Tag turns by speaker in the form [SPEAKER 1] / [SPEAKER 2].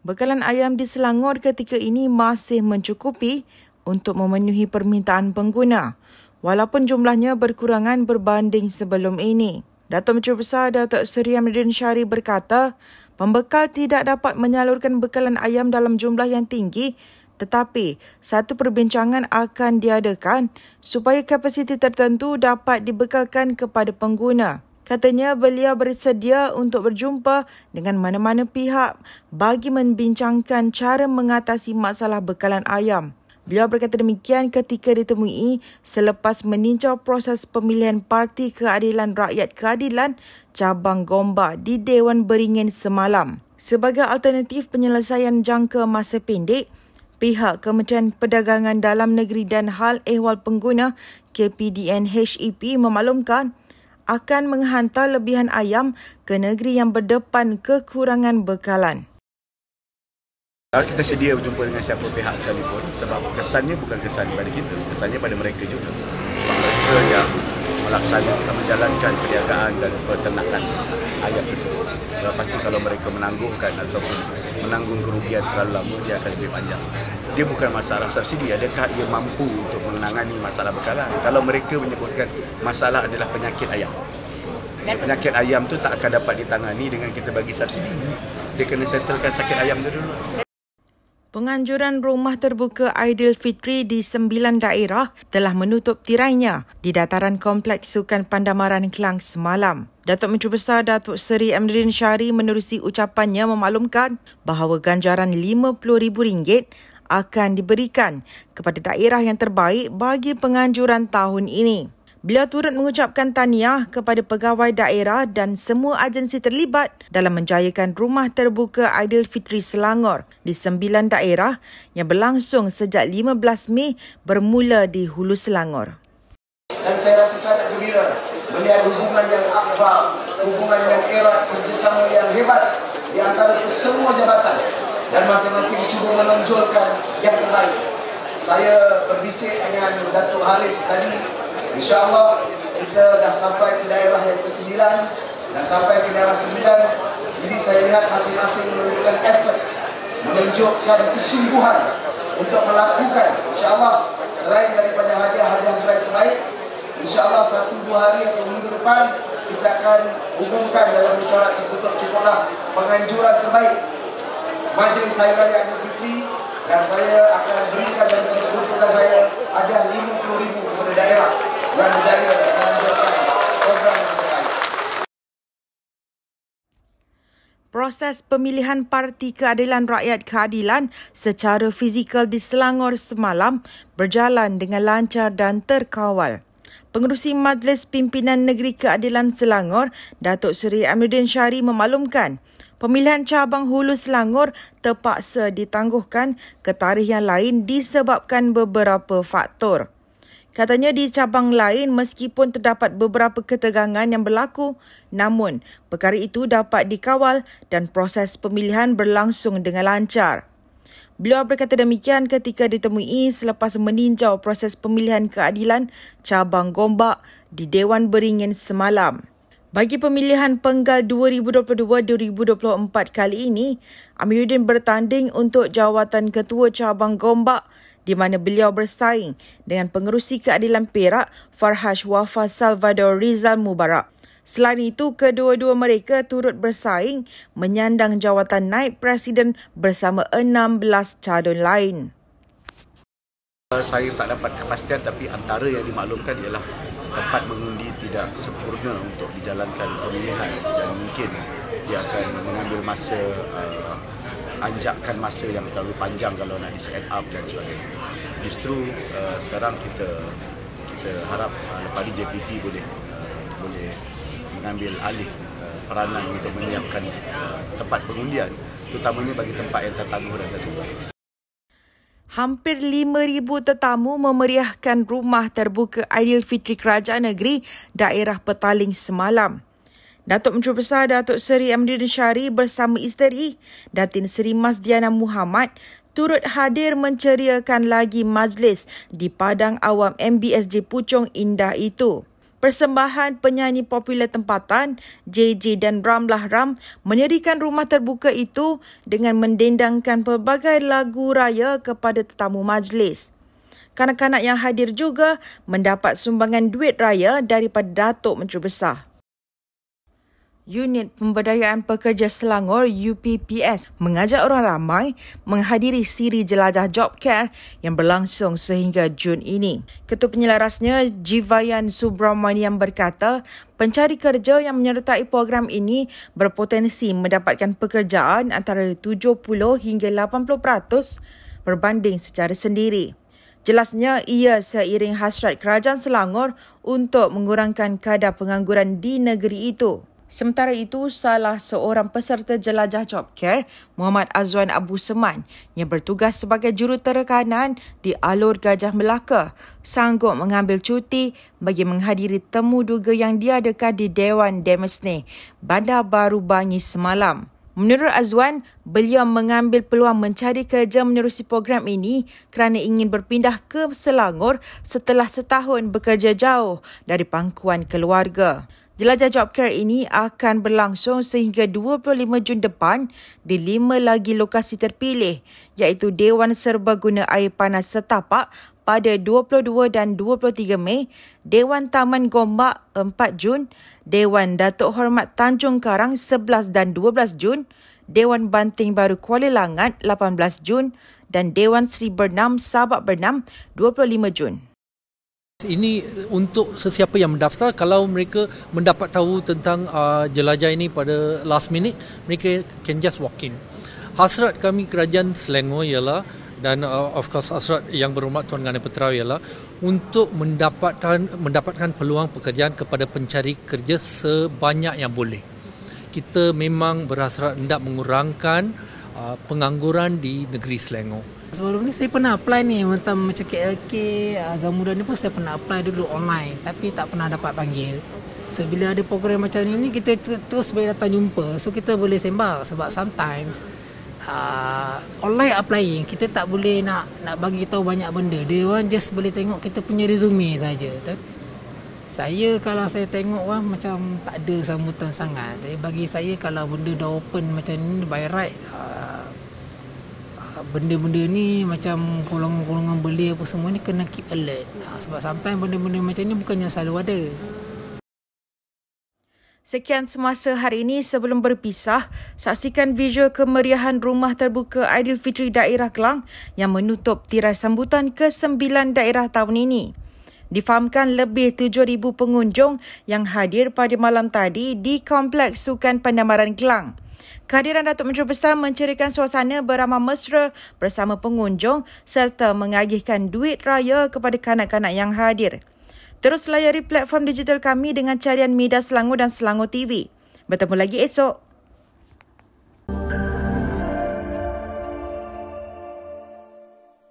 [SPEAKER 1] Bekalan ayam di Selangor ketika ini masih mencukupi untuk memenuhi permintaan pengguna walaupun jumlahnya berkurangan berbanding sebelum ini. Datuk Menteri Besar Datuk Seri Amridin Syari berkata, pembekal tidak dapat menyalurkan bekalan ayam dalam jumlah yang tinggi tetapi satu perbincangan akan diadakan supaya kapasiti tertentu dapat dibekalkan kepada pengguna. Katanya beliau bersedia untuk berjumpa dengan mana-mana pihak bagi membincangkan cara mengatasi masalah bekalan ayam. Beliau berkata demikian ketika ditemui selepas meninjau proses pemilihan Parti Keadilan Rakyat Keadilan cabang Gombak di Dewan Beringin semalam. Sebagai alternatif penyelesaian jangka masa pendek, pihak Kementerian Perdagangan Dalam Negeri dan Hal Ehwal Pengguna KPDN HEP memaklumkan akan menghantar lebihan ayam ke negeri yang berdepan kekurangan bekalan.
[SPEAKER 2] Kita sedia berjumpa dengan siapa pihak sekalipun, sebab kesannya bukan kesan pada kita, kesannya pada mereka juga. Sebab mereka yang melaksanakan, menjalankan perniagaan dan peternakan ayam tersebut. Pasti kalau mereka menanggungkan atau menanggung kerugian terlalu lama, dia akan lebih panjang. Dia bukan masalah subsidi, adakah ia mampu untuk menangani masalah bekalan? Kalau mereka menyebutkan masalah adalah penyakit ayam. So, penyakit ayam tu tak akan dapat ditangani dengan kita bagi subsidi. Dia kena settlekan sakit ayam tu dulu.
[SPEAKER 1] Penganjuran rumah terbuka Aidilfitri di sembilan daerah telah menutup tirainya di dataran Kompleks Sukan Pandamaran Kelang semalam. Datuk Menteri Besar Datuk Seri Amrin Syari menerusi ucapannya memaklumkan bahawa ganjaran RM50,000 akan diberikan kepada daerah yang terbaik bagi penganjuran tahun ini. Beliau turut mengucapkan tahniah kepada pegawai daerah dan semua agensi terlibat dalam menjayakan rumah terbuka Aidilfitri Selangor di sembilan daerah yang berlangsung sejak 15 Mei bermula di Hulu Selangor.
[SPEAKER 3] Dan saya rasa sangat gembira melihat hubungan yang akrab, hubungan yang erat, kerjasama yang hebat di antara semua jabatan dan masing-masing cuba menonjolkan yang terbaik. Saya berbisik dengan Datuk Haris tadi InsyaAllah kita dah sampai ke daerah yang ke-9 Dah sampai ke daerah 9 Jadi saya lihat masing-masing menunjukkan effort Menunjukkan kesungguhan Untuk melakukan. InsyaAllah Selain daripada hadiah-hadiah yang terbaik InsyaAllah satu dua hari atau minggu depan Kita akan umumkan dalam mesyuarat tertutup cukuplah Penganjuran terbaik Majlis Saya Raya Adil Fitri Dan saya akan berikan dan mengumpulkan saya Ada RM50,000 kepada daerah dan berjaya melanjutkan program yang terbaik.
[SPEAKER 1] Proses pemilihan Parti Keadilan Rakyat Keadilan secara fizikal di Selangor semalam berjalan dengan lancar dan terkawal. Pengerusi Majlis Pimpinan Negeri Keadilan Selangor, Datuk Seri Amiruddin Syari memaklumkan pemilihan cabang Hulu Selangor terpaksa ditangguhkan ke tarikh yang lain disebabkan beberapa faktor. Katanya di cabang lain meskipun terdapat beberapa ketegangan yang berlaku, namun perkara itu dapat dikawal dan proses pemilihan berlangsung dengan lancar. Beliau berkata demikian ketika ditemui selepas meninjau proses pemilihan keadilan cabang Gombak di Dewan Beringin semalam. Bagi pemilihan penggal 2022-2024 kali ini, Amiruddin bertanding untuk jawatan ketua cabang Gombak di mana beliau bersaing dengan pengerusi keadilan Perak Farhash Wafa Salvador Rizal Mubarak. Selain itu, kedua-dua mereka turut bersaing menyandang jawatan naib presiden bersama 16 calon lain.
[SPEAKER 2] Saya tak dapat kepastian tapi antara yang dimaklumkan ialah tempat mengundi tidak sempurna untuk dijalankan pemilihan dan mungkin dia akan mengambil masa uh, anjakkan masa yang terlalu panjang kalau nak di set up dan sebagainya. Justru uh, sekarang kita kita harap uh, lepas ni JPP boleh uh, boleh mengambil alih uh, peranan untuk menyiapkan uh, tempat pengundian terutamanya bagi tempat yang tertangguh dan tertutup.
[SPEAKER 1] Hampir 5,000 tetamu memeriahkan rumah terbuka Aidilfitri Kerajaan Negeri daerah Petaling semalam. Datuk Menteri Besar Datuk Seri Amrin Syari bersama isteri Datin Seri Masdiana Muhammad turut hadir menceriakan lagi majlis di Padang Awam MBSJ Puchong Indah itu. persembahan penyanyi popular tempatan JJ dan Ramlah Ram menyerikan rumah terbuka itu dengan mendendangkan pelbagai lagu raya kepada tetamu majlis. Kanak-kanak yang hadir juga mendapat sumbangan duit raya daripada Datuk Menteri Besar. Unit Pemberdayaan Pekerja Selangor UPPS mengajak orang ramai menghadiri siri jelajah job care yang berlangsung sehingga Jun ini. Ketua penyelarasnya Jivayan Subramanian berkata, pencari kerja yang menyertai program ini berpotensi mendapatkan pekerjaan antara 70 hingga 80% berbanding secara sendiri. Jelasnya ia seiring hasrat kerajaan Selangor untuk mengurangkan kadar pengangguran di negeri itu. Sementara itu, salah seorang peserta jelajah job care, Muhammad Azwan Abu Seman, yang bertugas sebagai juruterkanan di Alur Gajah Melaka, sanggup mengambil cuti bagi menghadiri temu duga yang diadakan di Dewan Demesne, Bandar Baru Bangi semalam. Menurut Azwan, beliau mengambil peluang mencari kerja menerusi program ini kerana ingin berpindah ke Selangor setelah setahun bekerja jauh dari pangkuan keluarga. Jelajah Job Care ini akan berlangsung sehingga 25 Jun depan di lima lagi lokasi terpilih iaitu Dewan Serbaguna Air Panas Setapak pada 22 dan 23 Mei, Dewan Taman Gombak 4 Jun, Dewan Datuk Hormat Tanjung Karang 11 dan 12 Jun, Dewan Banting Baru Kuala Langat 18 Jun dan Dewan Sri Bernam Sabak Bernam 25 Jun.
[SPEAKER 4] Ini untuk sesiapa yang mendaftar kalau mereka mendapat tahu tentang uh, jelajah ini pada last minute mereka can just walk in. Hasrat kami kerajaan Selangor ialah dan uh, of course hasrat yang berhormat Tuan Gani Putra ialah untuk mendapatkan mendapatkan peluang pekerjaan kepada pencari kerja sebanyak yang boleh. Kita memang berhasrat hendak mengurangkan uh, pengangguran di negeri Selangor.
[SPEAKER 5] Sebelum ni saya pernah apply ni macam macam KLK agama muda ni pun saya pernah apply dulu online tapi tak pernah dapat panggil. So bila ada program macam ni kita terus boleh datang jumpa. So kita boleh sembang sebab sometimes uh, online applying kita tak boleh nak nak bagi tahu banyak benda. Dia orang just boleh tengok kita punya resume saja. Saya kalau saya tengok wah macam tak ada sambutan sangat. Tapi bagi saya kalau benda dah open macam ni by right uh, benda-benda ni macam golongan-golongan beli apa semua ni kena keep alert ha, sebab sometimes benda-benda macam ni bukannya selalu ada
[SPEAKER 1] Sekian semasa hari ini sebelum berpisah, saksikan visual kemeriahan rumah terbuka Aidilfitri Daerah Kelang yang menutup tirai sambutan ke-9 daerah tahun ini. Difahamkan lebih 7,000 pengunjung yang hadir pada malam tadi di Kompleks Sukan Pandamaran Kelang. Kehadiran Datuk Menteri Besar mencerikan suasana beramah mesra bersama pengunjung serta mengagihkan duit raya kepada kanak-kanak yang hadir. Terus layari platform digital kami dengan carian Mida Selangor dan Selangor TV. Bertemu lagi esok.